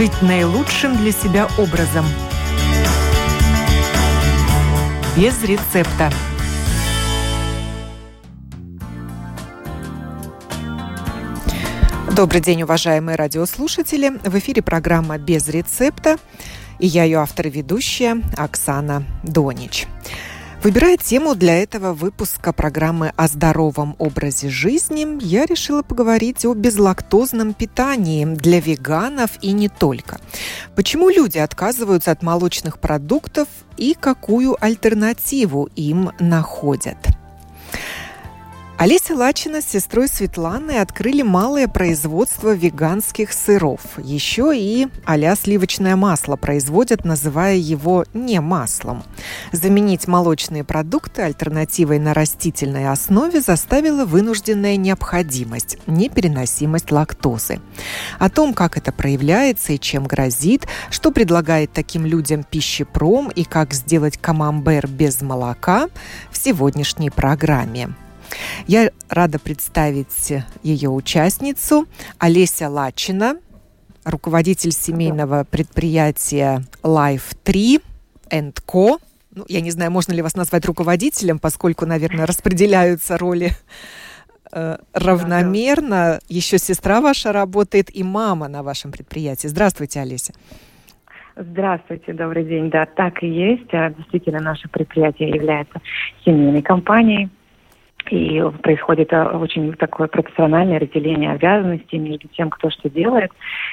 жить наилучшим для себя образом. Без рецепта. Добрый день, уважаемые радиослушатели. В эфире программа «Без рецепта» и я ее автор и ведущая Оксана Донич. Выбирая тему для этого выпуска программы о здоровом образе жизни, я решила поговорить о безлактозном питании для веганов и не только. Почему люди отказываются от молочных продуктов и какую альтернативу им находят – Олеся Лачина с сестрой Светланой открыли малое производство веганских сыров. Еще и а сливочное масло производят, называя его не маслом. Заменить молочные продукты альтернативой на растительной основе заставила вынужденная необходимость – непереносимость лактозы. О том, как это проявляется и чем грозит, что предлагает таким людям пищепром и как сделать камамбер без молока в сегодняшней программе. Я рада представить ее участницу Олеся Лачина, руководитель семейного предприятия Life 3 Co. Ну, я не знаю, можно ли вас назвать руководителем, поскольку, наверное, распределяются роли э, равномерно. Еще сестра ваша работает и мама на вашем предприятии. Здравствуйте, Олеся. Здравствуйте, добрый день. Да, так и есть. А, действительно, наше предприятие является семейной компанией и происходит э, очень такое профессиональное разделение обязанностей между тем, кто что делает.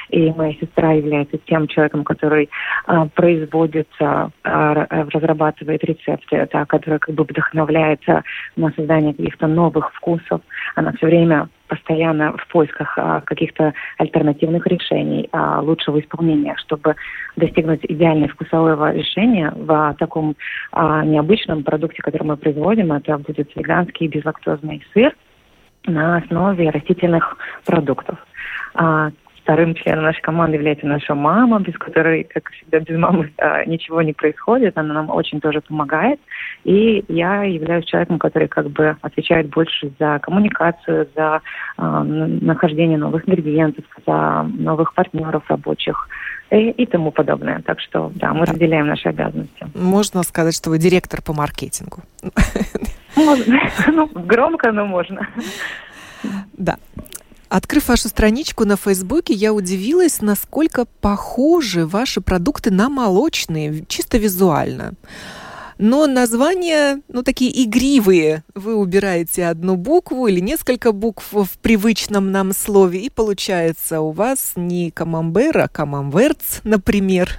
И моя сестра является тем человеком, который а, производит, а, разрабатывает рецепты, да, который как бы вдохновляется на создание каких-то новых вкусов. Она все время постоянно в поисках а, каких-то альтернативных решений, а, лучшего исполнения, чтобы достигнуть идеального вкусового решения в таком а, необычном продукте, который мы производим. Это будет веганский безлактозный сыр на основе растительных продуктов. Вторым членом нашей команды является наша мама, без которой, как всегда, без мамы а, ничего не происходит. Она нам очень тоже помогает. И я являюсь человеком, который как бы отвечает больше за коммуникацию, за а, нахождение новых ингредиентов, за новых партнеров рабочих и, и тому подобное. Так что, да, мы разделяем наши обязанности. Можно сказать, что вы директор по маркетингу. Можно. Ну, громко, но можно. Да. Открыв вашу страничку на Фейсбуке, я удивилась, насколько похожи ваши продукты на молочные, чисто визуально. Но названия, ну, такие игривые. Вы убираете одну букву или несколько букв в привычном нам слове, и получается у вас не камамбер, а камамверц, например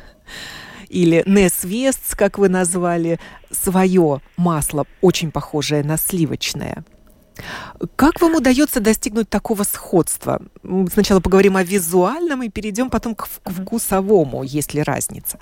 или Несвестс, как вы назвали, свое масло, очень похожее на сливочное. Как вам удается достигнуть такого сходства? Сначала поговорим о визуальном и перейдем потом к вкусовому, есть ли разница.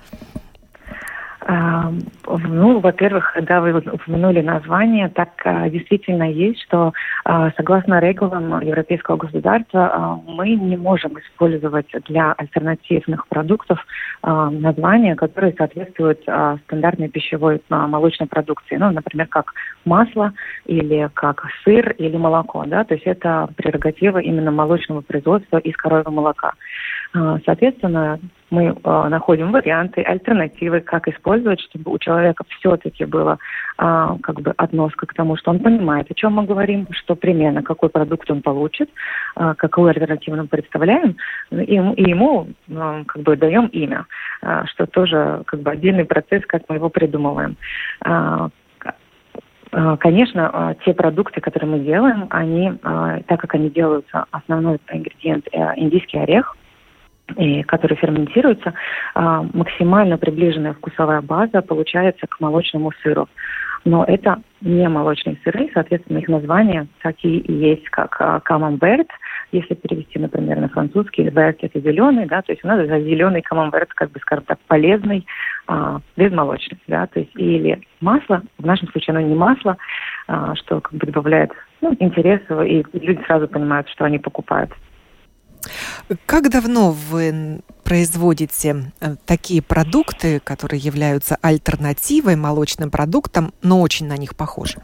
Ну, во-первых, когда вы упомянули название, так а, действительно есть, что а, согласно регулам Европейского государства а, мы не можем использовать для альтернативных продуктов названия, которые соответствуют стандартной пищевой молочной продукции. Ну, например, как масло или как сыр или молоко. Да? То есть это прерогатива именно молочного производства из коровьего молока. Соответственно, мы э, находим варианты, альтернативы, как использовать, чтобы у человека все-таки было э, как бы относка к тому, что он понимает, о чем мы говорим, что примерно какой продукт он получит, э, какую альтернативу мы представляем, и, и ему э, как бы даем имя, э, что тоже как бы отдельный процесс, как мы его придумываем. Э, Конечно, те продукты, которые мы делаем, они, так как они делаются, основной ингредиент индийский орех – и которые ферментируются, а, максимально приближенная вкусовая база получается к молочному сыру. Но это не молочные сыры, соответственно, их название такие и есть, как камамберт, если перевести, например, на французский, верт это зеленый, да, то есть у нас за зеленый камамберт, как бы, скажем так, полезный, а, безмолочный, да, то есть или масло, в нашем случае оно не масло, а, что как бы добавляет ну, интереса, и люди сразу понимают, что они покупают. Как давно вы производите э, такие продукты, которые являются альтернативой молочным продуктам, но очень на них похожи?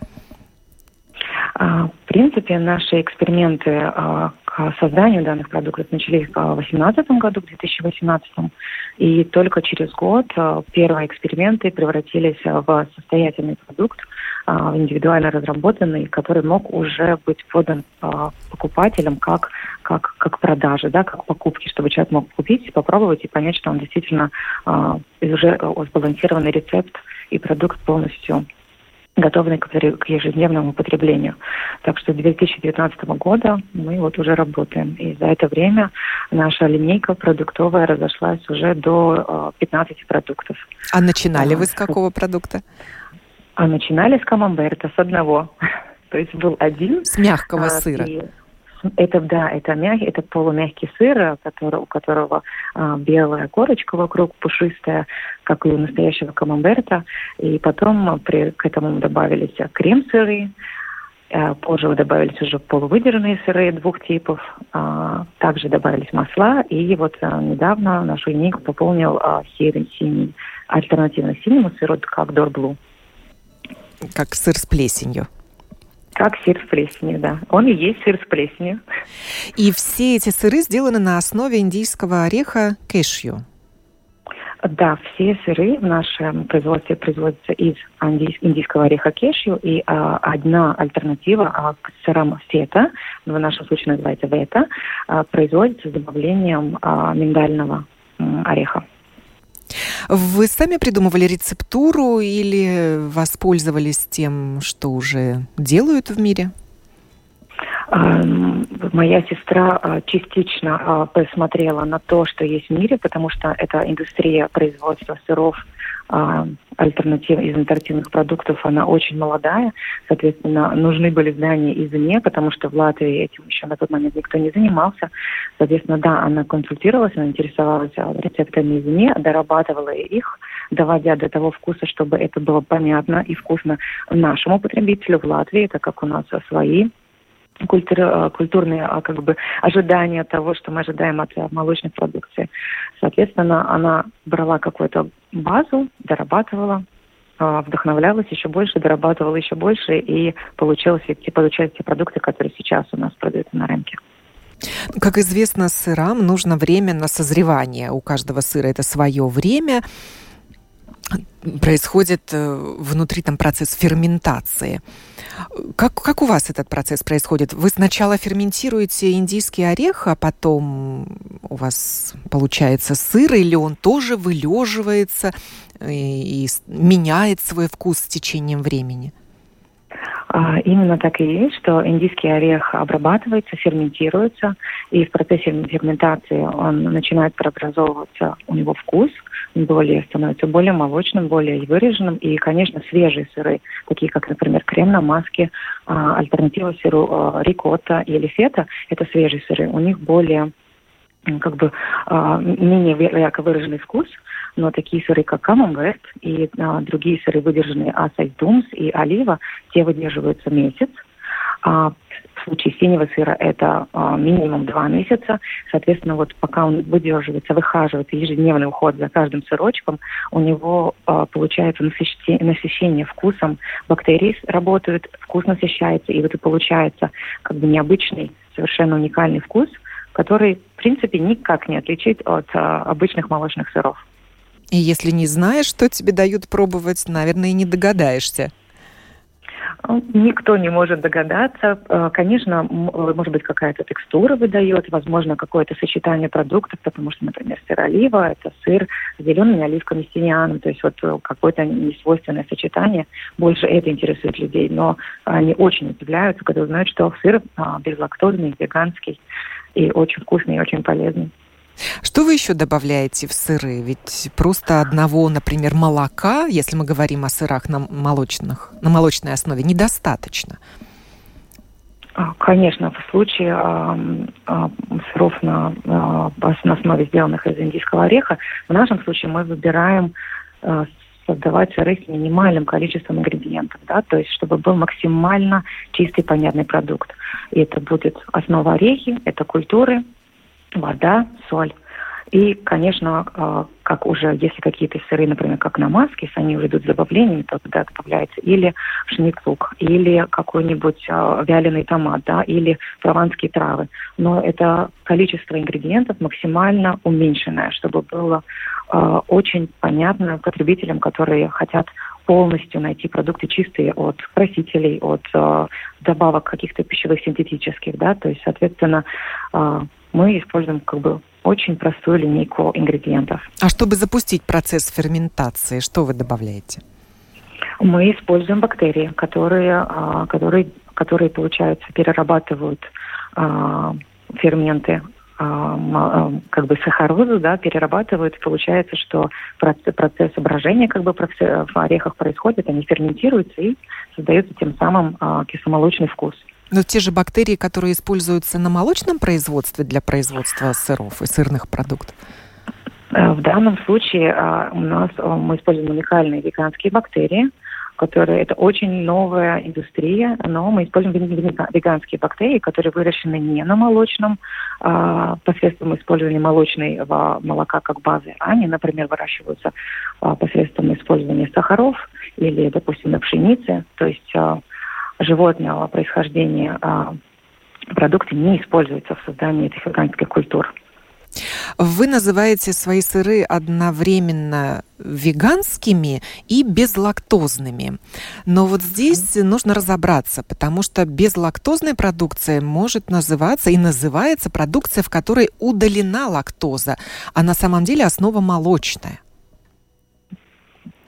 А, в принципе, наши эксперименты а, к созданию данных продуктов начались в 2018 году, в 2018, и только через год первые эксперименты превратились в состоятельный продукт, индивидуально разработанный, который мог уже быть подан покупателям как, как, как продажи, да, как покупки, чтобы человек мог купить, попробовать и понять, что он действительно уже сбалансированный рецепт и продукт полностью готовы к ежедневному употреблению. Так что с 2019 года мы вот уже работаем. И за это время наша линейка продуктовая разошлась уже до 15 э, продуктов. А начинали а, вы с какого продукта? А начинали с камамберта, с одного. То есть был один. С мягкого а, сыра. И это, да, это мягкий, это полумягкий сыр, который, у которого а, белая корочка вокруг, пушистая, как и у настоящего камамберта. И потом при, к этому добавились крем-сыры, а, позже добавились уже полувыдержанные сыры двух типов. А, также добавились масла. И вот а, недавно нашу линейку пополнил а, синий, альтернативно синему сыру, как Дорблу. Как сыр с плесенью. Как сыр с плесенью, да. Он и есть сыр с плесенью. И все эти сыры сделаны на основе индийского ореха кешью. Да, все сыры в нашем производстве производятся из индийского ореха кешью, и а, одна альтернатива а, к сырам фета, в нашем случае называется вета, а, производится с добавлением а, миндального а, ореха. Вы сами придумывали рецептуру или воспользовались тем, что уже делают в мире? Моя сестра а, частично а, посмотрела на то, что есть в мире, потому что это индустрия производства сыров а, альтернатив из альтернативных продуктов, она очень молодая. Соответственно, нужны были знания извне, потому что в Латвии этим еще на тот момент никто не занимался. Соответственно, да, она консультировалась, она интересовалась рецептами извне, дорабатывала их, доводя до того вкуса, чтобы это было понятно и вкусно нашему потребителю в Латвии, так как у нас свои культур, э, культурные а, как бы, ожидания того, что мы ожидаем от э, молочной продукции. Соответственно, она брала какую-то базу, дорабатывала, а, вдохновлялась еще больше, дорабатывала еще больше, и получилось, получались те продукты, которые сейчас у нас продаются на рынке. Как известно, сырам нужно время на созревание. У каждого сыра это свое время происходит э, внутри там процесс ферментации. Как, как у вас этот процесс происходит? Вы сначала ферментируете индийский орех, а потом у вас получается сыр, или он тоже вылеживается и, и меняет свой вкус с течением времени? А, именно так и есть, что индийский орех обрабатывается, ферментируется, и в процессе ферментации он начинает преобразовываться, у него вкус более становится более молочным, более выраженным, и, конечно, свежие сыры, такие как, например, крем на маске, а, альтернатива сыру а, рикотта или фета, это свежие сыры, у них более как бы менее ярко выраженный вкус, но такие сыры, как камамберт и а, другие сыры, выдержанные асайдумс и олива, те выдерживаются месяц. А в случае синего сыра это а, минимум два месяца. Соответственно, вот пока он выдерживается, выхаживается, ежедневный уход за каждым сырочком, у него а, получается насыщение, насыщение вкусом. Бактерии работают, вкус насыщается, и вот и получается как бы необычный, совершенно уникальный вкус, который, в принципе, никак не отличить от а, обычных молочных сыров. И если не знаешь, что тебе дают пробовать, наверное, и не догадаешься. Никто не может догадаться. Э, конечно, может быть, какая-то текстура выдает, возможно, какое-то сочетание продуктов, потому что, например, сыр олива – это сыр с зелеными оливками с тимьяном, то есть вот э, какое-то несвойственное сочетание. Больше это интересует людей, но они очень удивляются, когда узнают, что сыр а, безлактозный, веганский и очень вкусный и очень полезный. Что вы еще добавляете в сыры? Ведь просто одного, например, молока, если мы говорим о сырах на молочных, на молочной основе, недостаточно. А, конечно, в случае э, э, сыров на, э, на основе сделанных из индийского ореха, в нашем случае мы выбираем э, создавать сыры с минимальным количеством ингредиентов, да, то есть чтобы был максимально чистый, понятный продукт. И это будет основа орехи, это культуры, вода, соль. И, конечно, а, как уже, если какие-то сыры, например, как на маске, они уже идут с добавлениями, то туда добавляется или шницлук, или какой-нибудь э, вяленый томат, да, или прованские травы. Но это количество ингредиентов максимально уменьшенное, чтобы было э, очень понятно потребителям, которые хотят полностью найти продукты чистые от красителей, от э, добавок каких-то пищевых синтетических, да, то есть, соответственно, э, мы используем как бы очень простую линейку ингредиентов. А чтобы запустить процесс ферментации, что вы добавляете? Мы используем бактерии, которые, а, которые, которые получается, перерабатывают а, ферменты а, как бы сахарозу, да, перерабатывают, получается, что процесс, процесс брожения как бы в орехах происходит, они ферментируются и создается тем самым кисломолочный вкус. Но те же бактерии, которые используются на молочном производстве для производства сыров и сырных продуктов? Э, в данном случае а, у нас мы используем уникальные веганские бактерии, которые это очень новая индустрия, но мы используем веганские бактерии, которые выращены не на молочном, а посредством использования молочной молока как базы, а они, например, выращиваются а, посредством использования сахаров или, допустим, на пшенице, то есть а, животного происхождения а, продукты не используются в создании этих веганских культур. Вы называете свои сыры одновременно веганскими и безлактозными. Но вот здесь нужно разобраться, потому что безлактозная продукция может называться и называется продукция, в которой удалена лактоза, а на самом деле основа молочная.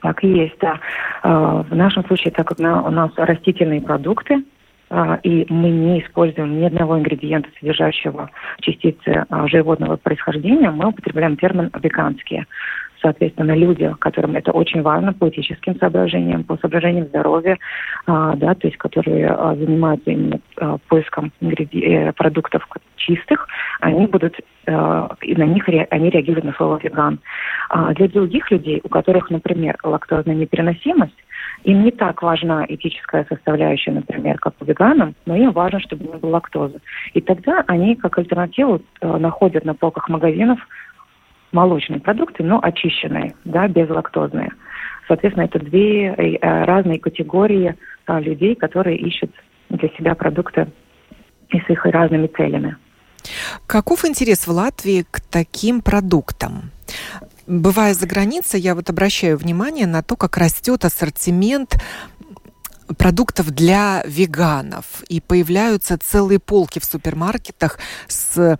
Так и есть, да. А, в нашем случае, так как у нас растительные продукты, а, и мы не используем ни одного ингредиента, содержащего частицы а, животного происхождения, мы употребляем термин «веганские» соответственно, люди, которым это очень важно по этическим соображениям, по соображениям здоровья, а, да, то есть которые а, занимаются именно а, поиском. Э, продуктов чистых, они будут, и на них они реагируют на слово веган. Для других людей, у которых, например, лактозная непереносимость, им не так важна этическая составляющая, например, как у веганам, но им важно, чтобы не было лактозы. И тогда они как альтернативу э, находят на полках магазинов молочные продукты, но очищенные, да, безлактозные. Соответственно, это две э, разные категории а, людей, которые ищут для себя продукты и с их разными целями. Каков интерес в Латвии к таким продуктам? Бывая за границей, я вот обращаю внимание на то, как растет ассортимент продуктов для веганов. И появляются целые полки в супермаркетах с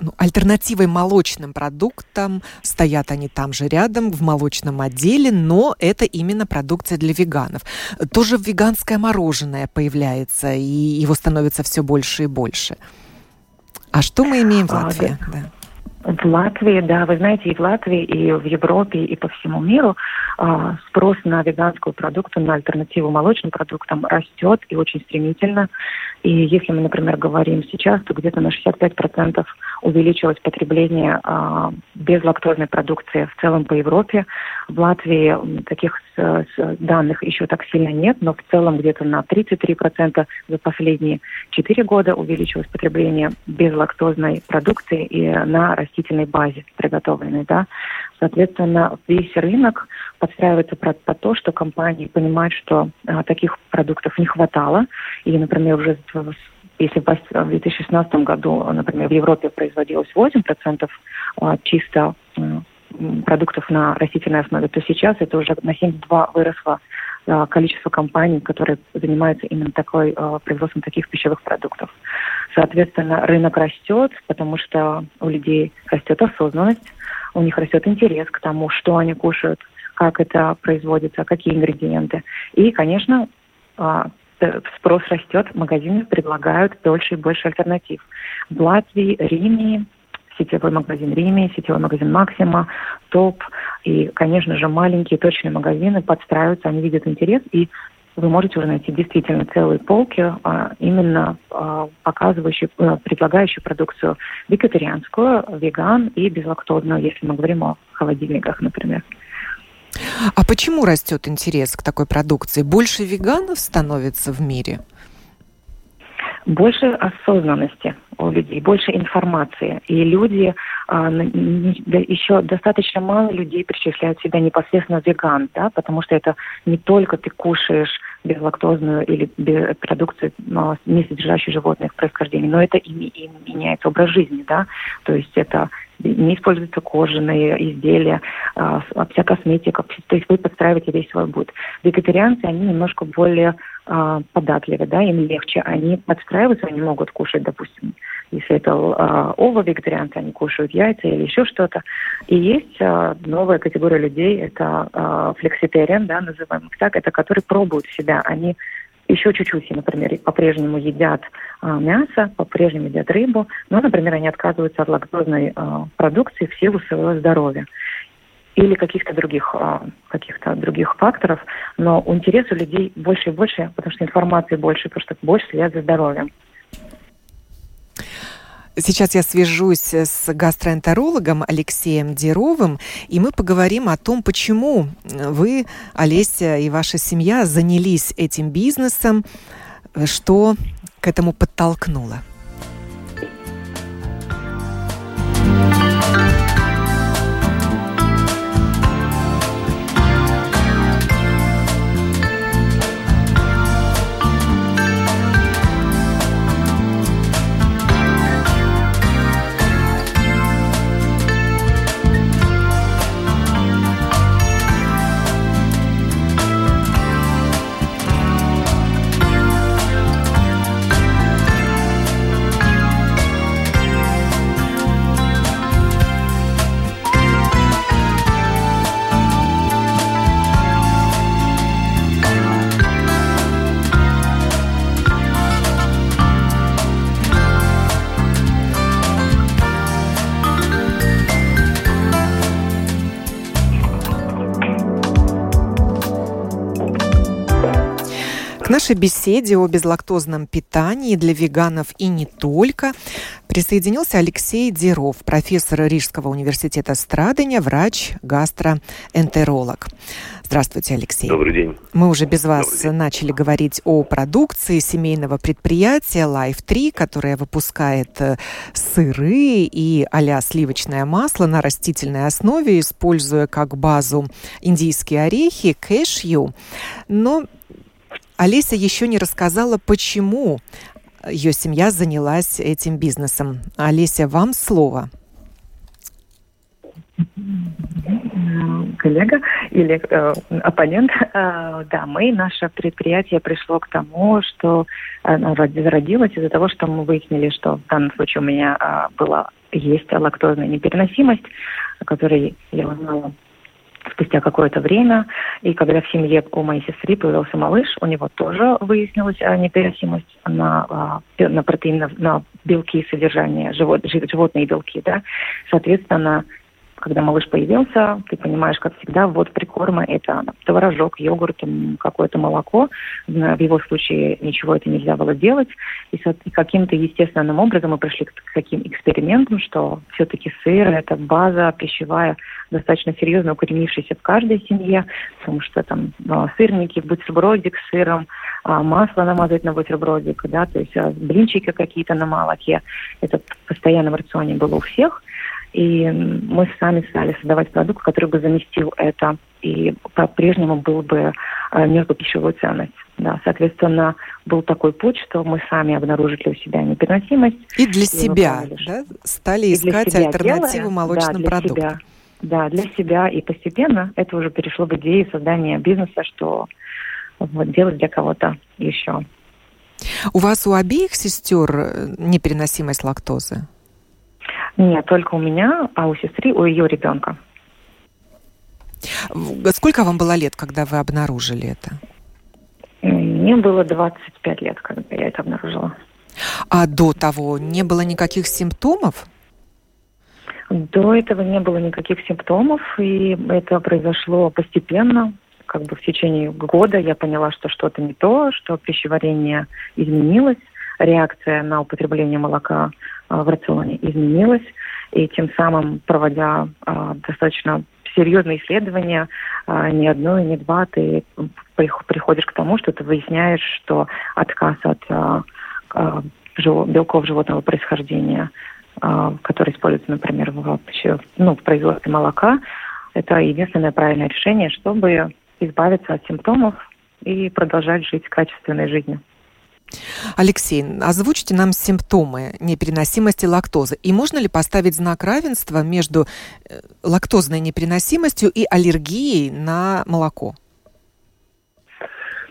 ну, альтернативой молочным продуктам. Стоят они там же рядом, в молочном отделе, но это именно продукция для веганов. Тоже веганское мороженое появляется, и его становится все больше и больше. А что мы имеем в Латвии? А, да. В Латвии, да, вы знаете, и в Латвии, и в Европе, и по всему миру э, спрос на веганскую продукцию, на альтернативу молочным продуктам растет и очень стремительно. И если мы, например, говорим сейчас, то где-то на 65% увеличилось потребление э, безлактозной продукции в целом по Европе. В Латвии таких данных еще так сильно нет, но в целом где-то на 33% за последние 4 года увеличилось потребление безлактозной продукции и на растительной базе приготовленной. Да. Соответственно, весь рынок подстраивается под, под то, что компании понимают, что а, таких продуктов не хватало. И, например, уже если в 2016 году, например, в Европе производилось 8% а, чисто продуктов на растительной основе, то сейчас это уже на 72 выросло а, количество компаний, которые занимаются именно такой а, производством таких пищевых продуктов. Соответственно, рынок растет, потому что у людей растет осознанность, у них растет интерес к тому, что они кушают, как это производится, какие ингредиенты. И, конечно, Э, спрос растет, магазины предлагают больше и больше альтернатив. В Латвии, Риме, сетевой магазин Риме, сетевой магазин Максима, ТОП и, конечно же, маленькие точные магазины подстраиваются, они видят интерес и вы можете уже найти действительно целые полки, а, именно а, показывающие, а, предлагающие продукцию вегетарианскую, веган и безлактозную, если мы говорим о холодильниках, например. А почему растет интерес к такой продукции? Больше веганов становится в мире? Больше осознанности. У людей, больше информации. И люди, а, еще достаточно мало людей причисляют себя непосредственно веган, да, потому что это не только ты кушаешь безлактозную или продукцию, не содержащую животных происхождения, но это и, и меняется образ жизни, да, то есть это не используются кожаные изделия, а, вся косметика, то есть вы подстраиваете весь свой быт. Вегетарианцы, они немножко более а, податливы, да, им легче, они подстраиваются, они могут кушать, допустим, если это а, ова вегетарианцы, они кушают яйца или еще что-то. И есть а, новая категория людей, это а, флекситариан, да, называемых так, это которые пробуют себя, они еще чуть-чуть, например, по-прежнему едят а, мясо, по-прежнему едят рыбу, но, например, они отказываются от лактозной а, продукции в силу своего здоровья или каких-то других, а, каких-то других факторов, но интерес у людей больше и больше, потому что информации больше, потому что больше следят за здоровьем. Сейчас я свяжусь с гастроэнтерологом Алексеем Деровым, и мы поговорим о том, почему вы, Олеся и ваша семья занялись этим бизнесом, что к этому подтолкнуло. Нашей беседе о безлактозном питании для веганов и не только присоединился Алексей Деров, профессор Рижского университета Страдания, врач, гастроэнтеролог. Здравствуйте, Алексей. Добрый день. Мы уже без вас начали говорить о продукции семейного предприятия Life 3, которое выпускает э, сыры и а сливочное масло на растительной основе, используя как базу индийские орехи, кэшью. Но Олеся еще не рассказала, почему ее семья занялась этим бизнесом. Олеся, вам слово. коллега или э, оппонент. Э, да, мы, наше предприятие пришло к тому, что оно зародилось из-за того, что мы выяснили, что в данном случае у меня э, была есть лактозная непереносимость, о которой я узнала спустя какое-то время. И когда в семье у моей сестры появился малыш, у него тоже выяснилась а, непереносимость на, а, на протеин, на белки содержания, живот, животные белки. Да? Соответственно, когда малыш появился, ты понимаешь, как всегда, вот прикорма – это творожок, йогурт, какое-то молоко. В его случае ничего это нельзя было делать. И каким-то естественным образом мы пришли к таким экспериментам, что все-таки сыр – это база пищевая, достаточно серьезно укоренившаяся в каждой семье, потому что там а, сырники, бутербродик с сыром, а, масло намазать на бутербродик, да, то есть а, блинчики какие-то на молоке. Это в постоянном рационе было у всех. И мы сами стали создавать продукт, который бы заместил это и по-прежнему был бы э, нес бы пищевую ценность. Да, соответственно, был такой путь, что мы сами обнаружили у себя непереносимость. И для и себя, да? Стали искать себя альтернативу делая, молочным да, продуктам. Себя, да, для себя. И постепенно это уже перешло в идею создания бизнеса, что вот, делать для кого-то еще. У вас у обеих сестер э, непереносимость лактозы? Нет, только у меня, а у сестры, у ее ребенка. Сколько вам было лет, когда вы обнаружили это? Мне было 25 лет, когда я это обнаружила. А до того не было никаких симптомов? До этого не было никаких симптомов, и это произошло постепенно. Как бы в течение года я поняла, что что-то не то, что пищеварение изменилось, реакция на употребление молока в рационе изменилась, и тем самым, проводя а, достаточно серьезные исследования, а, не одно и не два, ты приходишь к тому, что ты выясняешь, что отказ от белков животного происхождения, которые используются, например, в, ну, в производстве молока, это единственное правильное решение, чтобы избавиться от симптомов и продолжать жить качественной жизнью. Алексей, озвучьте нам симптомы непереносимости лактозы. И можно ли поставить знак равенства между э, лактозной непереносимостью и аллергией на молоко?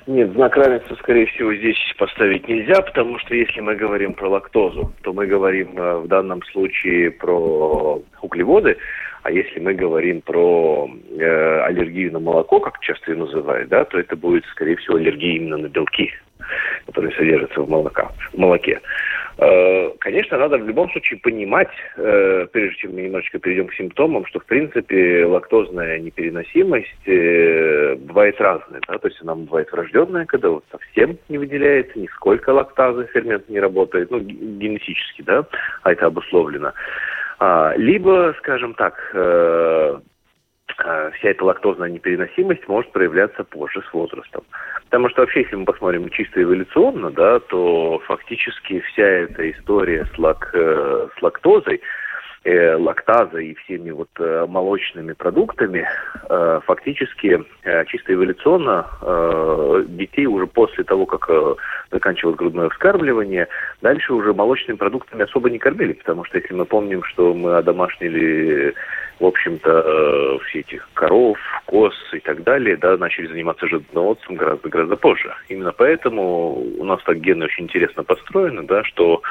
Нет, знак равенства, скорее всего, здесь поставить нельзя, потому что если мы говорим про лактозу, то мы говорим э, в данном случае про углеводы, а если мы говорим про э, аллергию на молоко, как часто ее называют, да, то это будет, скорее всего, аллергия именно на белки, которые содержатся в, молока, молоке. Э, конечно, надо в любом случае понимать, э, прежде чем мы немножечко перейдем к симптомам, что, в принципе, лактозная непереносимость э, бывает разная. Да? То есть она бывает врожденная, когда вот совсем не выделяется, нисколько лактазы, фермент не работает, ну, генетически, да, а это обусловлено. А, либо, скажем так, вся эта лактозная непереносимость может проявляться позже с возрастом. Потому что вообще, если мы посмотрим чисто эволюционно, да, то фактически вся эта история с, лак, э, с лактозой – э, лактазой и всеми вот э, молочными продуктами, э, фактически э, чисто эволюционно э, детей уже после того, как э, заканчивалось грудное вскармливание, дальше уже молочными продуктами особо не кормили, потому что если мы помним, что мы одомашнили в общем-то, э, все этих коров, коз и так далее, да, начали заниматься животноводством гораздо-гораздо позже. Именно поэтому у нас так гены очень интересно построены, да, что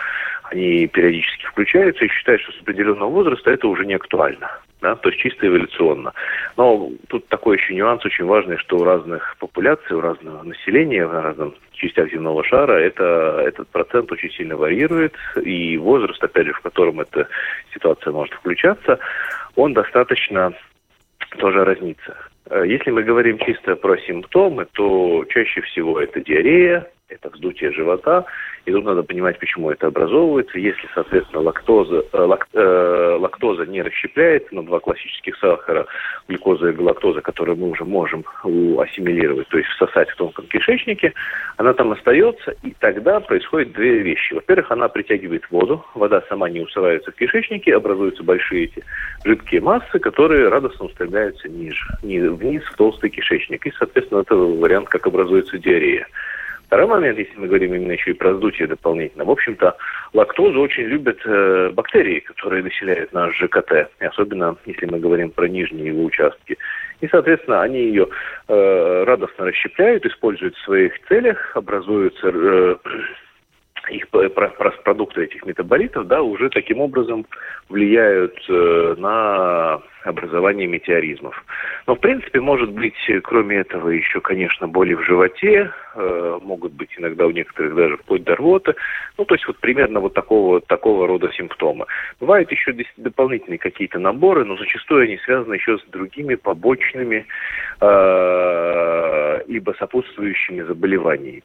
они периодически включаются и считают, что с определенного возраста это уже не актуально. Да, то есть чисто эволюционно. Но тут такой еще нюанс очень важный, что у разных популяций, у разного населения, в разных частях земного шара это, этот процент очень сильно варьирует, и возраст, опять же, в котором эта ситуация может включаться, он достаточно тоже разнится. Э, если мы говорим чисто про симптомы, то чаще всего это диарея, это вздутие живота. И тут надо понимать, почему это образовывается. Если, соответственно, лактоза, э, лак, э, лактоза не расщепляется на два классических сахара, глюкоза и галактоза, которые мы уже можем ассимилировать, то есть всосать в тонком кишечнике, она там остается, и тогда происходят две вещи. Во-первых, она притягивает воду, вода сама не усваивается в кишечнике, образуются большие эти жидкие массы, которые радостно устремляются ниже, вниз в толстый кишечник. И, соответственно, это вариант, как образуется диарея. Второй момент, если мы говорим именно еще и про сдутие дополнительно, в общем-то, лактозу очень любят э, бактерии, которые населяют наш ЖКТ, и особенно если мы говорим про нижние его участки. И, соответственно, они ее э, радостно расщепляют, используют в своих целях, образуются э, их продукты этих метаболитов, да, уже таким образом влияют э, на образование метеоризмов. Но, в принципе, может быть, кроме этого, еще, конечно, боли в животе, э, могут быть иногда у некоторых даже вплоть до рвоты. Ну, то есть вот примерно вот такого, такого рода симптомы. Бывают еще дополнительные какие-то наборы, но зачастую они связаны еще с другими побочными э, либо сопутствующими заболеваниями.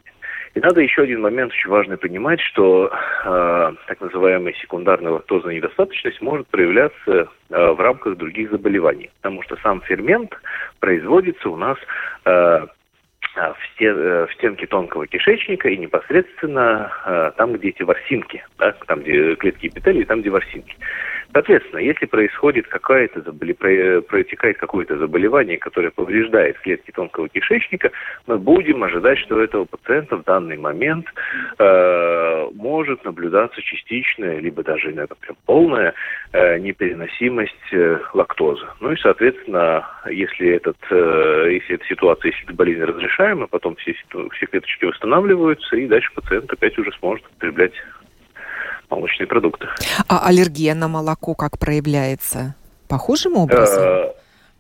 И надо еще один момент очень важный понимать, что э, так называемая секундарная лактозная недостаточность может проявляться э, в рамках других заболеваний, потому что сам фермент производится у нас э, в, стен, э, в стенке тонкого кишечника и непосредственно э, там, где эти ворсинки, да, там, где клетки эпителия, там, где ворсинки. Соответственно, если происходит какое-то заболе... протекает какое-то заболевание, которое повреждает клетки тонкого кишечника, мы будем ожидать, что у этого пациента в данный момент э, может наблюдаться частичная, либо даже иногда прям полная э, непереносимость э, лактозы. Ну и, соответственно, если, этот, э, если эта ситуация, если эта болезнь разрешаема, потом все, все клеточки восстанавливаются, и дальше пациент опять уже сможет употреблять молочные продукты. А аллергия на молоко как проявляется? Похожим образом? Э,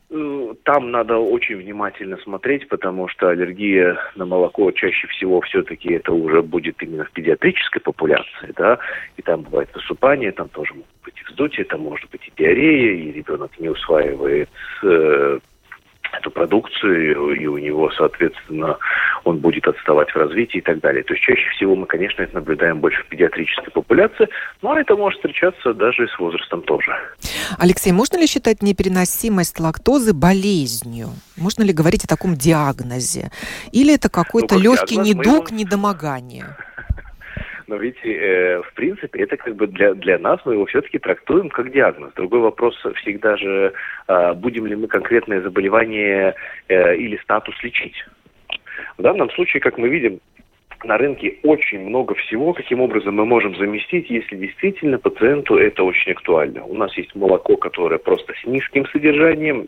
э, там надо очень внимательно смотреть, потому что аллергия на молоко чаще всего все-таки это уже будет именно в педиатрической популяции, да, и там бывает высыпание, там тоже могут быть и вздутие, там может быть и диарея, и ребенок не усваивает э, эту продукцию, и у него, соответственно, он будет отставать в развитии и так далее. То есть чаще всего мы, конечно, это наблюдаем больше в педиатрической популяции, но это может встречаться даже с возрастом тоже. Алексей, можно ли считать непереносимость лактозы болезнью? Можно ли говорить о таком диагнозе? Или это какой-то ну, легкий недуг, его... недомогание? Ведь, э, в принципе, это как бы для, для нас, мы его все-таки трактуем как диагноз. Другой вопрос всегда же, э, будем ли мы конкретное заболевание э, или статус лечить. В данном случае, как мы видим, на рынке очень много всего, каким образом мы можем заместить, если действительно пациенту это очень актуально. У нас есть молоко, которое просто с низким содержанием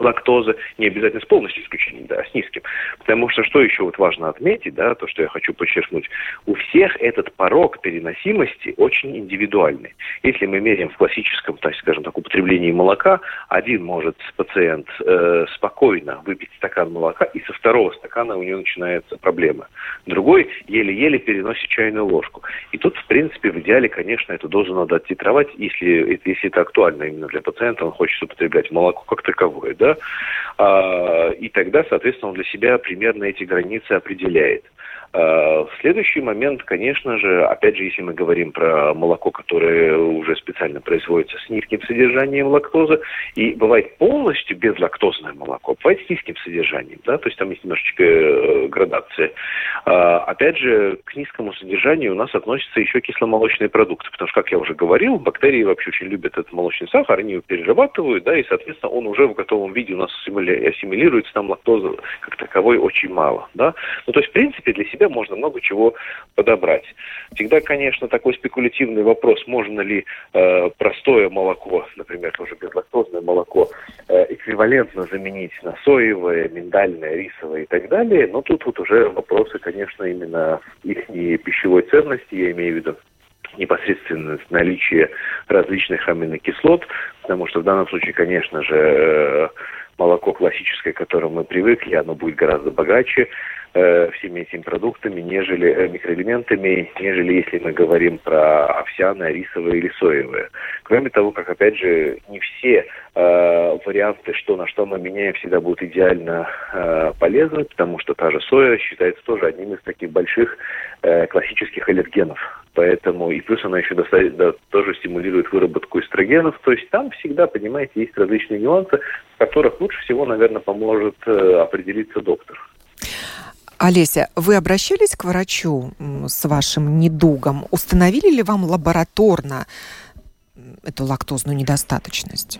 лактозы, не обязательно с полностью исключением, да, а с низким. Потому что что еще вот важно отметить, да, то, что я хочу подчеркнуть, у всех этот порог переносимости очень индивидуальный. Если мы меряем в классическом, так скажем так, употреблении молока, один может пациент э, спокойно выпить стакан молока, и со второго стакана у него начинается проблема. Другой еле-еле переносит чайную ложку. И тут, в принципе, в идеале, конечно, эту дозу надо оттитровать, если, если это актуально именно для пациента, он хочет употреблять молоко как таковое, да, а, и тогда, соответственно, он для себя примерно эти границы определяет. В следующий момент, конечно же, опять же, если мы говорим про молоко, которое уже специально производится с низким содержанием лактозы, и бывает полностью безлактозное молоко, бывает с низким содержанием, да, то есть там есть немножечко э, градация. А, опять же, к низкому содержанию у нас относятся еще кисломолочные продукты, потому что, как я уже говорил, бактерии вообще очень любят этот молочный сахар, они его перерабатывают, да, и, соответственно, он уже в готовом виде у нас ассимилируется, там лактозы как таковой очень мало, да. Ну, то есть, в принципе, для себя себя можно много чего подобрать. Всегда, конечно, такой спекулятивный вопрос, можно ли э, простое молоко, например, тоже безлактозное молоко, э, эквивалентно заменить на соевое, миндальное, рисовое и так далее. Но тут вот уже вопросы, конечно, именно их пищевой ценности, я имею в виду непосредственно наличие различных аминокислот, потому что в данном случае, конечно же, э, молоко классическое, к которому мы привыкли, оно будет гораздо богаче всеми этими продуктами, нежели э, микроэлементами, нежели если мы говорим про овсяное, рисовое или соевое. Кроме того, как опять же, не все э, варианты, что на что мы меняем, всегда будут идеально э, полезны, потому что та же соя считается тоже одним из таких больших э, классических аллергенов. Поэтому и плюс она еще достаточно, да, тоже стимулирует выработку эстрогенов. То есть там всегда, понимаете, есть различные нюансы, в которых лучше всего, наверное, поможет э, определиться доктор. Олеся, вы обращались к врачу с вашим недугом? Установили ли вам лабораторно эту лактозную недостаточность?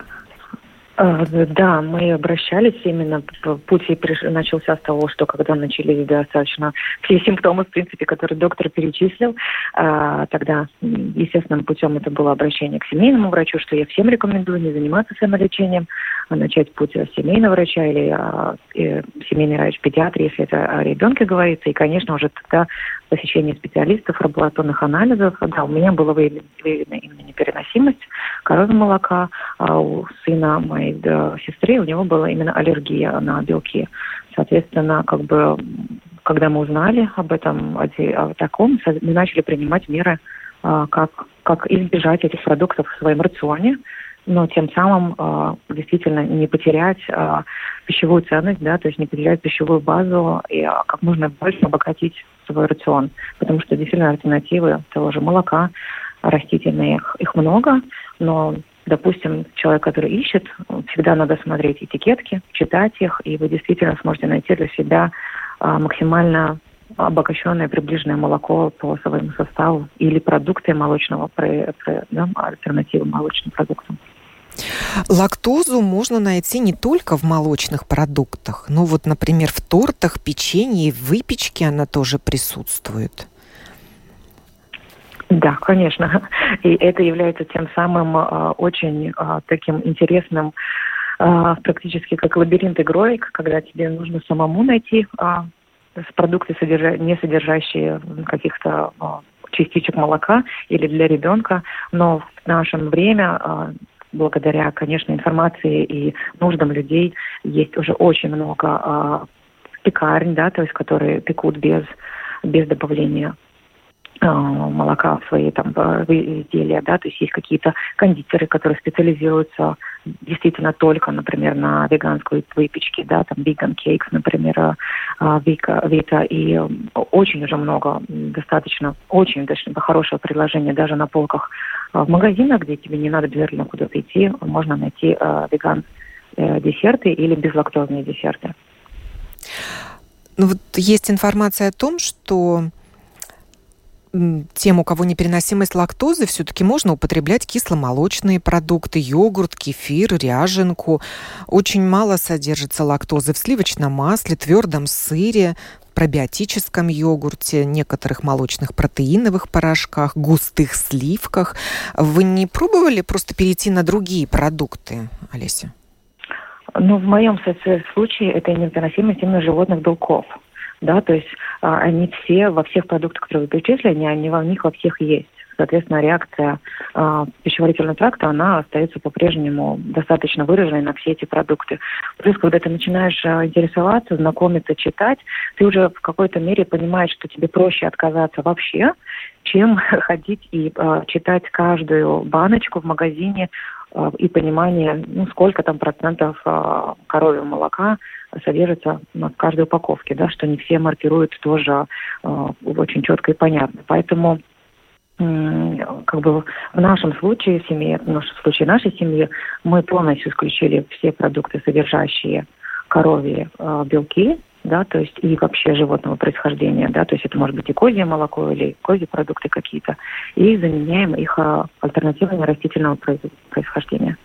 А, да, мы обращались именно, путь начался с того, что когда начались достаточно все симптомы, в принципе, которые доктор перечислил, а, тогда естественным путем это было обращение к семейному врачу, что я всем рекомендую не заниматься самолечением, а начать путь семейного врача или семейный врач-педиатр, если это о ребенке говорится, и, конечно, уже тогда посещение специалистов, лабораторных анализов. Да, у меня была выявлена, именно непереносимость коровьего молока, а у сына моей да, сестры у него была именно аллергия на белки. Соответственно, как бы, когда мы узнали об этом, о таком, мы начали принимать меры, а, как, как избежать этих продуктов в своем рационе, но тем самым э, действительно не потерять э, пищевую ценность, да, то есть не потерять пищевую базу и э, как можно больше обогатить свой рацион, потому что действительно альтернативы того же молока растительных их много, но допустим, человек, который ищет, всегда надо смотреть этикетки, читать их, и вы действительно сможете найти для себя а, максимально обогащенное приближенное молоко по своему составу или продукты молочного, да, альтернативы молочным продуктам. Лактозу можно найти не только в молочных продуктах, но вот, например, в тортах, печенье и выпечке она тоже присутствует. Да, конечно. И это является тем самым э, очень э, таким интересным, э, практически как лабиринт игрой, когда тебе нужно самому найти э, продукты, содержа... не содержащие каких-то э, частичек молока или для ребенка, но в наше время э, благодаря, конечно, информации и нуждам людей есть уже очень много э, пекарень, да, то есть которые пекут без, без добавления молока в свои там изделия, да, то есть есть какие-то кондитеры, которые специализируются действительно только, например, на веганской выпечке, да, там vegan cakes, например, а, Вика, Вита, и очень уже много, достаточно, очень достаточно хорошее предложение даже на полках в магазинах, где тебе не надо обязательно куда-то идти, можно найти веган э, десерты или безлактозные десерты. Ну вот есть информация о том, что тем, у кого непереносимость лактозы, все-таки можно употреблять кисломолочные продукты, йогурт, кефир, ряженку. Очень мало содержится лактозы в сливочном масле, твердом сыре, пробиотическом йогурте, некоторых молочных протеиновых порошках, густых сливках. Вы не пробовали просто перейти на другие продукты, Олеся? Ну, в моем случае это непереносимость именно животных белков. Да, то есть а, они все, во всех продуктах, которые вы перечислили, они во них во всех есть. Соответственно, реакция э, пищеварительного тракта, она остается по-прежнему достаточно выраженной на все эти продукты. Плюс, когда ты начинаешь э, интересоваться, знакомиться, читать, ты уже в какой-то мере понимаешь, что тебе проще отказаться вообще, чем ходить и э, читать каждую баночку в магазине и понимание, ну, сколько там процентов э, коровьего молока содержится в каждой упаковке, да, что не все маркируют тоже э, очень четко и понятно. Поэтому как бы в нашем случае, в семье, в случае нашей семьи, мы полностью исключили все продукты, содержащие коровьи э, белки, да, то есть и вообще животного происхождения, да, то есть это может быть и козье молоко или козьи продукты какие-то, и заменяем их э, альтернативами растительного происхождения.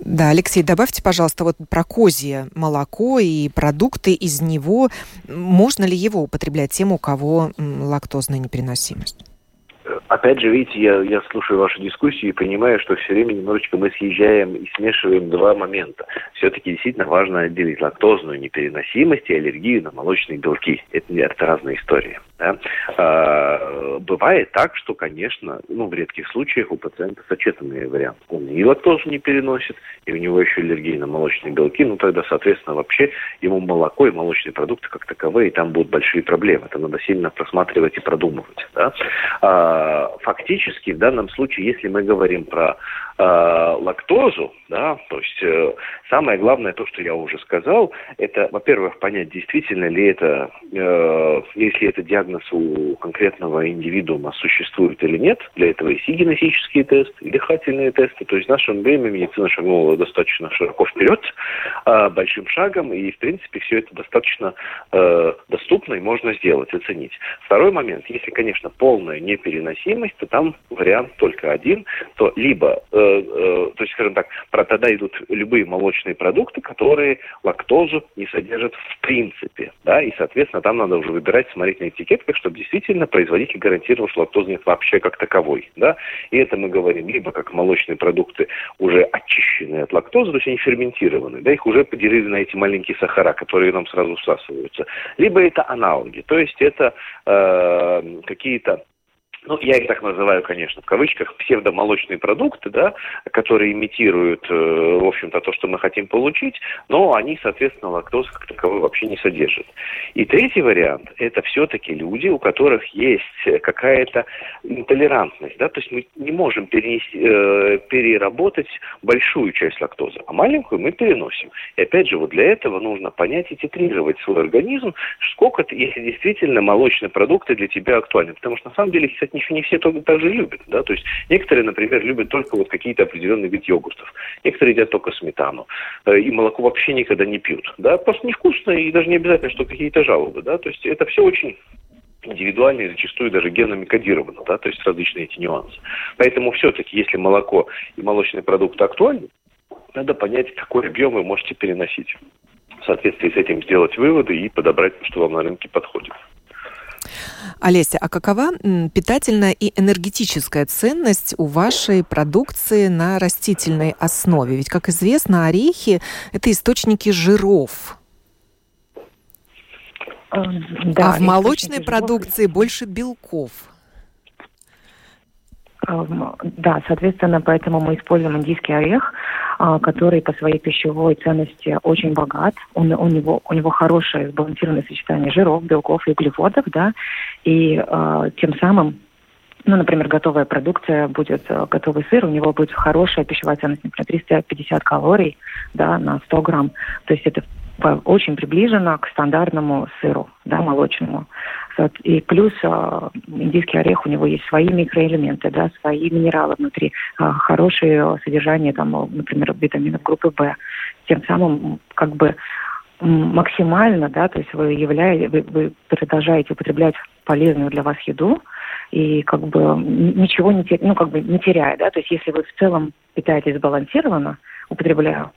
Да, Алексей, добавьте, пожалуйста, вот про козье молоко и продукты из него. Можно ли его употреблять тем, у кого лактозная непереносимость? Опять же, видите, я, я слушаю вашу дискуссию и понимаю, что все время немножечко мы съезжаем и смешиваем два момента. Все-таки действительно важно отделить лактозную непереносимость и аллергию на молочные белки. Это, это разные истории. Да? А, бывает так, что, конечно, ну, в редких случаях у пациента сочетанный вариант. Он и лактозу не переносит, и у него еще аллергия на молочные белки, ну тогда, соответственно, вообще ему молоко и молочные продукты как таковые, и там будут большие проблемы. Это надо сильно просматривать и продумывать. Да? А, фактически, в данном случае, если мы говорим про э, лактозу, да, то есть э, самое главное, то, что я уже сказал, это, во-первых, понять, действительно ли это, э, если это диагноз у конкретного индивидуума существует или нет, для этого есть и генетические тесты, и дыхательные тесты, то есть в наше время медицина шагнула достаточно широко вперед, э, большим шагом, и, в принципе, все это достаточно э, доступно и можно сделать, оценить. Второй момент, если, конечно, полная непереносимость, то там вариант только один, то либо э, то есть, скажем так, про тогда идут любые молочные продукты, которые лактозу не содержат в принципе, да, и, соответственно, там надо уже выбирать, смотреть на этикетках, чтобы действительно производитель гарантировал, что лактозы нет вообще как таковой, да, и это мы говорим либо как молочные продукты уже очищенные от лактозы, то есть они ферментированы, да, их уже поделили на эти маленькие сахара, которые нам сразу всасываются, либо это аналоги, то есть это э, какие-то ну, я их так называю, конечно, в кавычках, псевдомолочные продукты, да, которые имитируют, э, в общем-то, то, что мы хотим получить, но они, соответственно, лактозы как таковой вообще не содержат. И третий вариант – это все-таки люди, у которых есть какая-то интолерантность, да, то есть мы не можем перенести, э, переработать большую часть лактозы, а маленькую мы переносим. И опять же, вот для этого нужно понять и титрировать свой организм, сколько, если действительно молочные продукты для тебя актуальны. Потому что, на самом деле, кстати, еще не все только так же любят, да, то есть некоторые, например, любят только вот какие-то определенные вид йогуртов, некоторые едят только сметану, э, и молоко вообще никогда не пьют, да, просто невкусно, и даже не обязательно, что какие-то жалобы, да, то есть это все очень индивидуально и зачастую даже генами кодировано, да, то есть различные эти нюансы. Поэтому все-таки, если молоко и молочные продукты актуальны, надо понять, какой объем вы можете переносить. В соответствии с этим сделать выводы и подобрать, что вам на рынке подходит. Олеся, а какова питательная и энергетическая ценность у вашей продукции на растительной основе? Ведь, как известно, орехи – это источники жиров. Эм, да, а в молочной продукции жиров. больше белков. Эм, да, соответственно, поэтому мы используем индийский орех, а, который по своей пищевой ценности очень богат. Он, у, него, у него хорошее сбалансированное сочетание жиров, белков и углеводов, да, и э, тем самым ну, например, готовая продукция будет, э, готовый сыр, у него будет хорошая пищевая ценность, например, 350 калорий да, на 100 грамм. То есть это очень приближено к стандартному сыру, да, молочному. И плюс э, индийский орех, у него есть свои микроэлементы, да, свои минералы внутри, э, хорошее содержание, там, например, витаминов группы В. Тем самым, как бы, максимально, да, то есть вы, являете, вы, вы продолжаете употреблять полезную для вас еду, и как бы ничего не, ну, как бы не теряя, да, то есть если вы в целом питаетесь сбалансированно, употребляя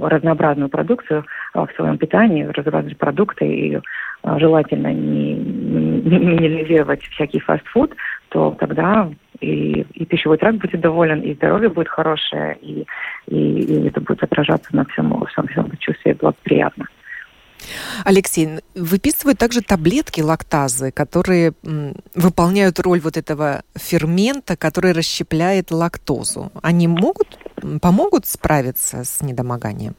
разнообразную продукцию в своем питании, разнообразные продукты и желательно не, не минимизировать всякий фастфуд, то тогда и, и пищевой тракт будет доволен, и здоровье будет хорошее, и, и, и это будет отражаться на всем, всем, всем чувстве благоприятно. Алексей, выписывают также таблетки лактазы, которые выполняют роль вот этого фермента, который расщепляет лактозу. Они могут, помогут справиться с недомоганием?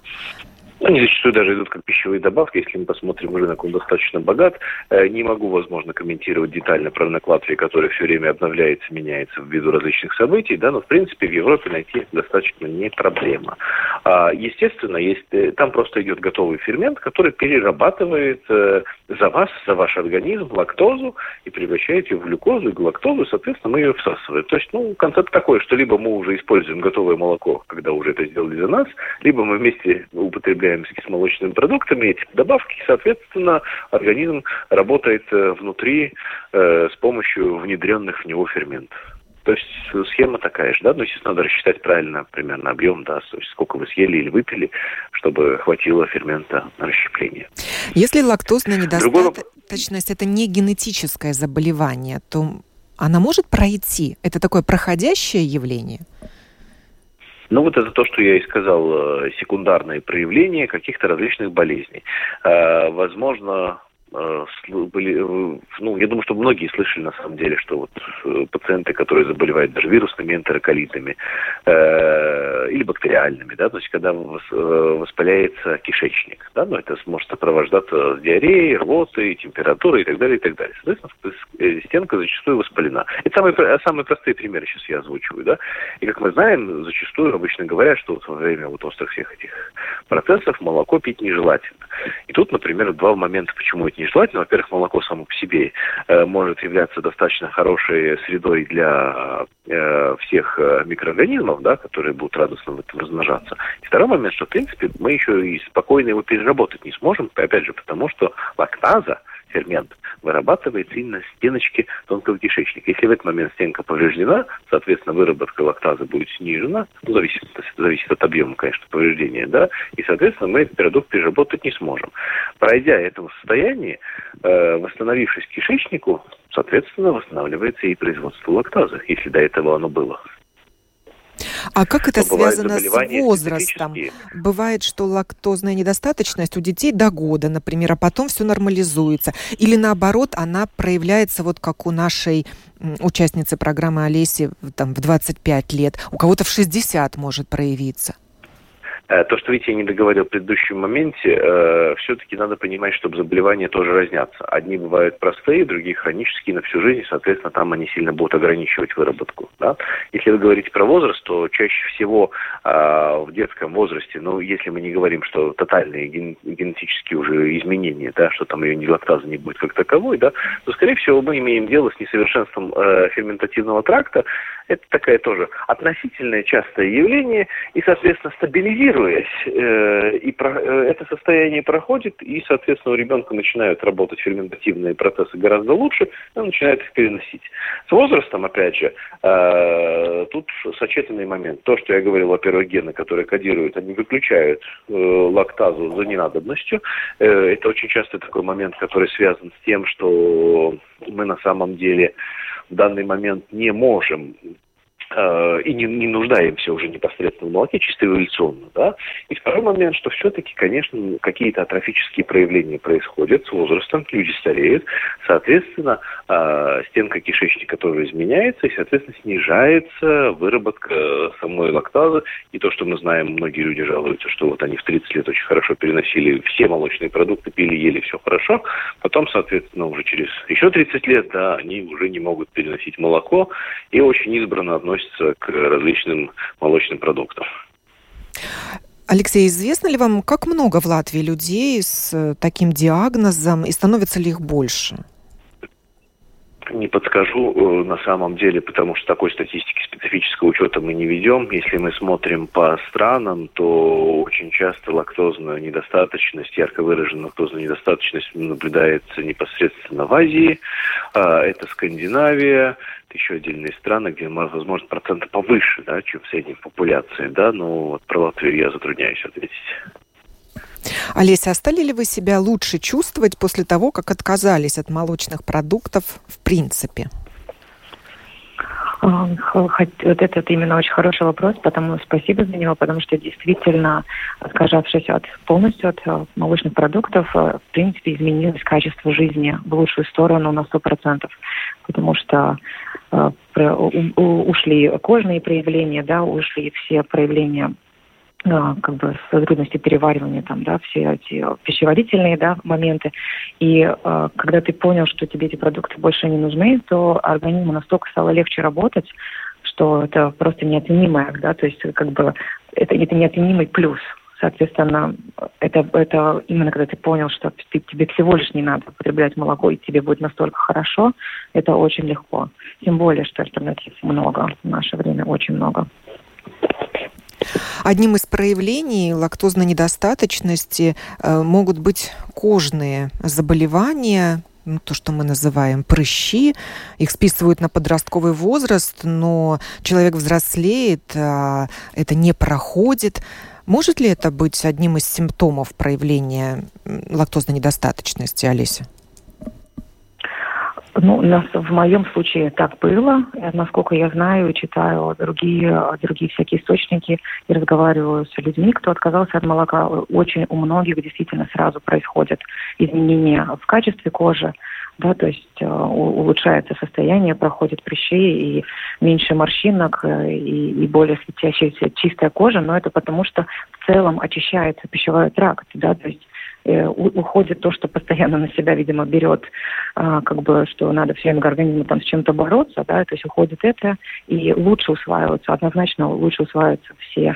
Они зачастую даже идут как пищевые добавки. Если мы посмотрим рынок, он достаточно богат. Э, не могу, возможно, комментировать детально про рынок Латвии, который все время обновляется, меняется ввиду различных событий, да, но, в принципе, в Европе найти достаточно не проблема. А, естественно, есть, э, там просто идет готовый фермент, который перерабатывает э, за вас, за ваш организм лактозу и превращает ее в глюкозу и глактозу, и, соответственно, мы ее всасываем. То есть, ну, концепт такой, что либо мы уже используем готовое молоко, когда уже это сделали за нас, либо мы вместе употребляем употребляем с кисломолочными продуктами, эти добавки, соответственно, организм работает э, внутри э, с помощью внедренных в него ферментов. То есть схема такая же, да, но, естественно, надо рассчитать правильно примерно объем, да, то есть сколько вы съели или выпили, чтобы хватило фермента на расщепление. Если лактозная недостаточность Другого... это не генетическое заболевание, то она может пройти? Это такое проходящее явление? Ну, вот это то, что я и сказал, э, секундарные проявления каких-то различных болезней. Э, возможно, были, э, ну, я думаю, что многие слышали на самом деле, что вот э, пациенты, которые заболевают даже вирусными энтероколитами э, или бактериальными, да, то есть когда воспаляется кишечник, да, но ну, это может сопровождаться диареей, рвотой, температурой и так далее, и так далее. Соответственно, стенка зачастую воспалена. Это самые, самые простые примеры сейчас я озвучиваю, да. И как мы знаем, зачастую обычно говорят, что вот во время вот острых всех этих процессов молоко пить нежелательно. И тут, например, два момента, почему это нежелательно. Во-первых, молоко само по себе э, может являться достаточно хорошей средой для э, всех э, микроорганизмов, да, которые будут радостно в этом размножаться. И второй момент, что, в принципе, мы еще и спокойно его переработать не сможем, опять же, потому что лактаза, фермент, вырабатывается именно стеночки тонкого кишечника. Если в этот момент стенка повреждена, соответственно, выработка лактазы будет снижена, ну, зависит, зависит от объема, конечно, повреждения, да, и, соответственно, мы этот продукт переработать не сможем. Пройдя это состояние, э, восстановившись кишечнику, соответственно, восстанавливается и производство лактазы, если до этого оно было. А как это связано с возрастом? Бывает, что лактозная недостаточность у детей до года, например, а потом все нормализуется. Или наоборот, она проявляется вот как у нашей участницы программы Олеси там, в 25 лет. У кого-то в 60 может проявиться. Э, то, что, видите, я не договорил в предыдущем моменте, э, все-таки надо понимать, что заболевания тоже разнятся. Одни бывают простые, другие хронические на всю жизнь, соответственно, там они сильно будут ограничивать выработку. Да? Если вы говорите про возраст, то чаще всего э, в детском возрасте, ну, если мы не говорим, что тотальные ген- генетические уже изменения, да, что там ее не лактаза не будет как таковой, да, то, скорее всего, мы имеем дело с несовершенством э, ферментативного тракта. Это такая тоже относительное частое явление, и, соответственно, стабилизирует стабилизируясь, э, и э, это состояние проходит, и, соответственно, у ребенка начинают работать ферментативные процессы гораздо лучше, он начинает их переносить. С возрастом, опять же, э, тут сочетанный момент. То, что я говорил, во-первых, гены, которые кодируют, они выключают лактазу за ненадобностью. Это очень часто такой момент, который связан с тем, что мы на самом деле в данный момент не можем и не, не нуждаемся уже непосредственно в молоке, чисто эволюционно. Да? И второй момент, что все-таки, конечно, какие-то атрофические проявления происходят с возрастом, люди стареют, соответственно, э, стенка кишечника тоже изменяется, и, соответственно, снижается выработка самой лактазы. И то, что мы знаем, многие люди жалуются, что вот они в 30 лет очень хорошо переносили все молочные продукты, пили, ели, все хорошо, потом, соответственно, уже через еще 30 лет, да, они уже не могут переносить молоко и очень избранно относятся относятся к различным молочным продуктам. Алексей, известно ли вам, как много в Латвии людей с таким диагнозом и становится ли их больше? Не подскажу э, на самом деле, потому что такой статистики специфического учета мы не ведем. Если мы смотрим по странам, то очень часто лактозная недостаточность, ярко выраженная лактозная недостаточность наблюдается непосредственно в Азии. А, это Скандинавия, еще отдельные страны, где, возможно, проценты повыше, да, чем в средней популяции, да, но вот про Латвию я затрудняюсь ответить. Олеся, а стали ли вы себя лучше чувствовать после того, как отказались от молочных продуктов в принципе? А, вот этот именно очень хороший вопрос, потому спасибо за него, потому что действительно, отказавшись от полностью от э, молочных продуктов, э, в принципе, изменилось качество жизни в лучшую сторону на сто процентов, потому что э, ушли кожные проявления, да, ушли все проявления как бы трудности переваривания, там, да, все эти пищеварительные, да, моменты. И э, когда ты понял, что тебе эти продукты больше не нужны, то организму настолько стало легче работать, что это просто неоценимое, да, то есть как бы это, это неоценимый плюс. Соответственно, это, это именно когда ты понял, что ты, тебе всего лишь не надо употреблять молоко, и тебе будет настолько хорошо, это очень легко. Тем более, что альтернатив много в наше время, очень много. Одним из проявлений лактозной недостаточности э, могут быть кожные заболевания, ну, то, что мы называем прыщи. Их списывают на подростковый возраст, но человек взрослеет, а это не проходит. Может ли это быть одним из симптомов проявления лактозной недостаточности, Олеся? Ну, нас в моем случае так было. Насколько я знаю, читаю другие, другие всякие источники и разговариваю с людьми, кто отказался от молока. Очень у многих действительно сразу происходят изменения в качестве кожи, да, то есть э, улучшается состояние, проходит прыщи и меньше морщинок э, и, и более светящаяся чистая кожа, но это потому что в целом очищается пищевой тракт, да, то есть уходит то, что постоянно на себя, видимо, берет, а, как бы, что надо все время организму там с чем-то бороться, да, то есть уходит это, и лучше усваиваются, однозначно лучше усваиваются все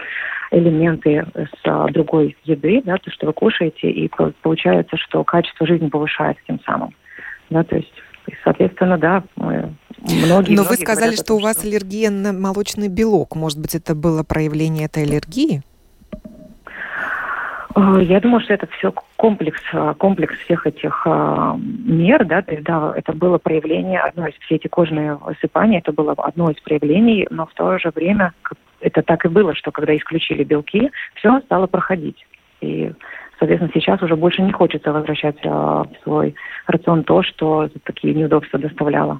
элементы с а, другой еды, да, то, что вы кушаете, и получается, что качество жизни повышается тем самым, да, то есть соответственно, да, мы Многие, Но многие вы сказали, говорят, что у вас аллергия на молочный белок. Может быть, это было проявление этой аллергии? Э, я думаю, что это все комплекс, э, комплекс всех этих э, мер, да, то есть, да, это было проявление, одно из, все эти кожные высыпания, это было одно из проявлений, но в то же время это так и было, что когда исключили белки, все стало проходить. И, соответственно, сейчас уже больше не хочется возвращать в свой рацион то, что такие неудобства доставляло.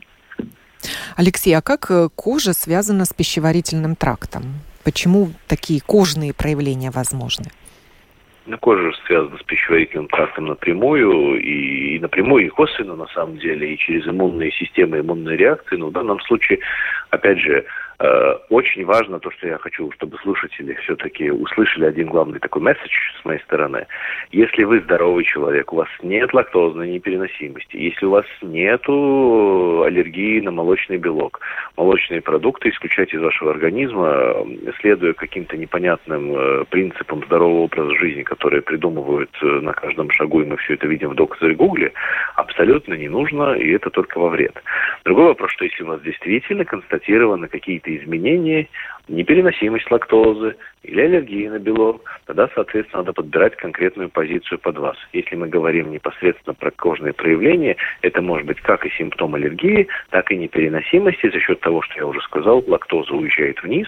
Алексей, а как кожа связана с пищеварительным трактом? Почему такие кожные проявления возможны? Ну, кожа связана с пищеварительным трактом напрямую, и, и напрямую, и косвенно, на самом деле, и через иммунные системы, иммунные реакции. Но в данном случае, опять же, очень важно то, что я хочу, чтобы слушатели все-таки услышали один главный такой месседж с моей стороны. Если вы здоровый человек, у вас нет лактозной непереносимости, если у вас нет аллергии на молочный белок, молочные продукты исключайте из вашего организма, следуя каким-то непонятным э, принципам здорового образа жизни, которые придумывают э, на каждом шагу, и мы все это видим в докторе Гугле, абсолютно не нужно, и это только во вред. Другой вопрос, что если у вас действительно констатированы какие-то изменения, непереносимость лактозы или аллергии на белок, тогда, соответственно, надо подбирать конкретную позицию под вас. Если мы говорим непосредственно про кожные проявления, это может быть как и симптом аллергии, так и непереносимости за счет того, что я уже сказал, лактоза уезжает вниз,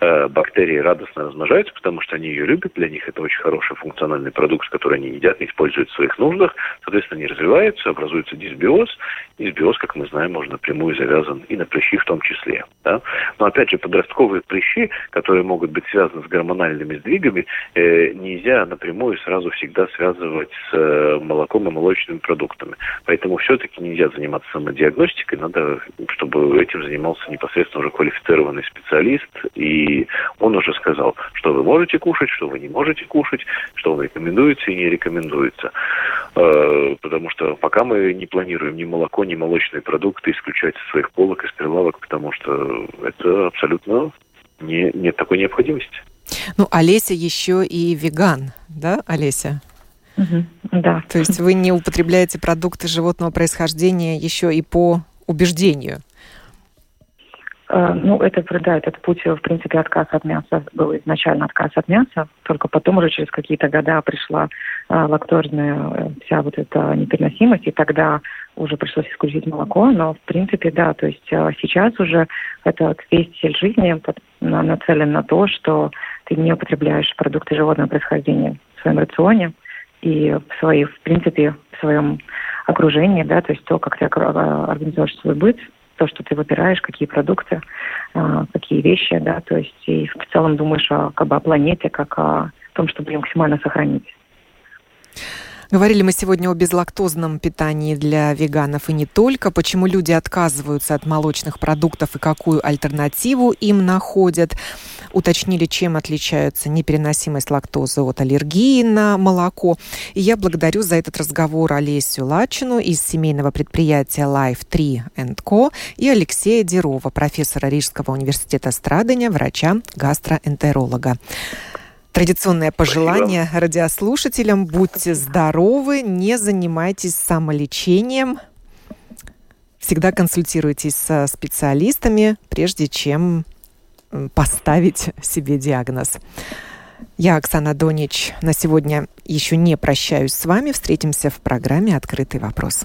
э, бактерии радостно размножаются, потому что они ее любят, для них это очень хороший функциональный продукт, который они едят используют в своих нуждах, соответственно, они развиваются, образуется дисбиоз. Дисбиоз, как мы знаем, можно напрямую завязан и на прыщи в том числе. Да? Но опять же, подростковые прыщи, которые могут быть связаны с гормональными сдвигами, э, нельзя напрямую сразу всегда связывать с э, молоком и молочными продуктами. Поэтому все-таки нельзя заниматься самодиагностикой, надо, чтобы этим занимался непосредственно уже квалифицированный специалист, и он уже сказал, что вы можете кушать, что вы не можете кушать, что вам рекомендуется и не рекомендуется. Э, потому что пока мы не планируем ни молоко, ни молочные продукты исключать из своих полок, из прилавок, потому что это абсолютно не, нет такой необходимости. Ну, Олеся еще и веган, да, Олеся? Угу, да. То есть вы не употребляете продукты животного происхождения еще и по убеждению? Э, ну, это, да, этот путь, в принципе, отказ от мяса был изначально отказ от мяса, только потом уже через какие-то года пришла э, лактозная э, вся вот эта непереносимость, и тогда уже пришлось исключить молоко, но, в принципе, да, то есть сейчас уже этот весь стиль жизни нацелен на то, что ты не употребляешь продукты животного происхождения в своем рационе и в своей, в принципе, в своем окружении, да, то есть то, как ты организуешь свой быт, то, что ты выбираешь, какие продукты, а, какие вещи, да, то есть и в целом думаешь о, как бы, о планете, как о том, чтобы ее максимально сохранить. Говорили мы сегодня о безлактозном питании для веганов и не только. Почему люди отказываются от молочных продуктов и какую альтернативу им находят. Уточнили, чем отличается непереносимость лактозы от аллергии на молоко. И я благодарю за этот разговор Олесю Лачину из семейного предприятия Life 3 Co. и Алексея Дерова, профессора Рижского университета Страдания, врача-гастроэнтеролога. Традиционное пожелание Спасибо. радиослушателям. Будьте здоровы, не занимайтесь самолечением. Всегда консультируйтесь со специалистами, прежде чем поставить себе диагноз. Я, Оксана Донич, на сегодня еще не прощаюсь с вами. Встретимся в программе «Открытый вопрос».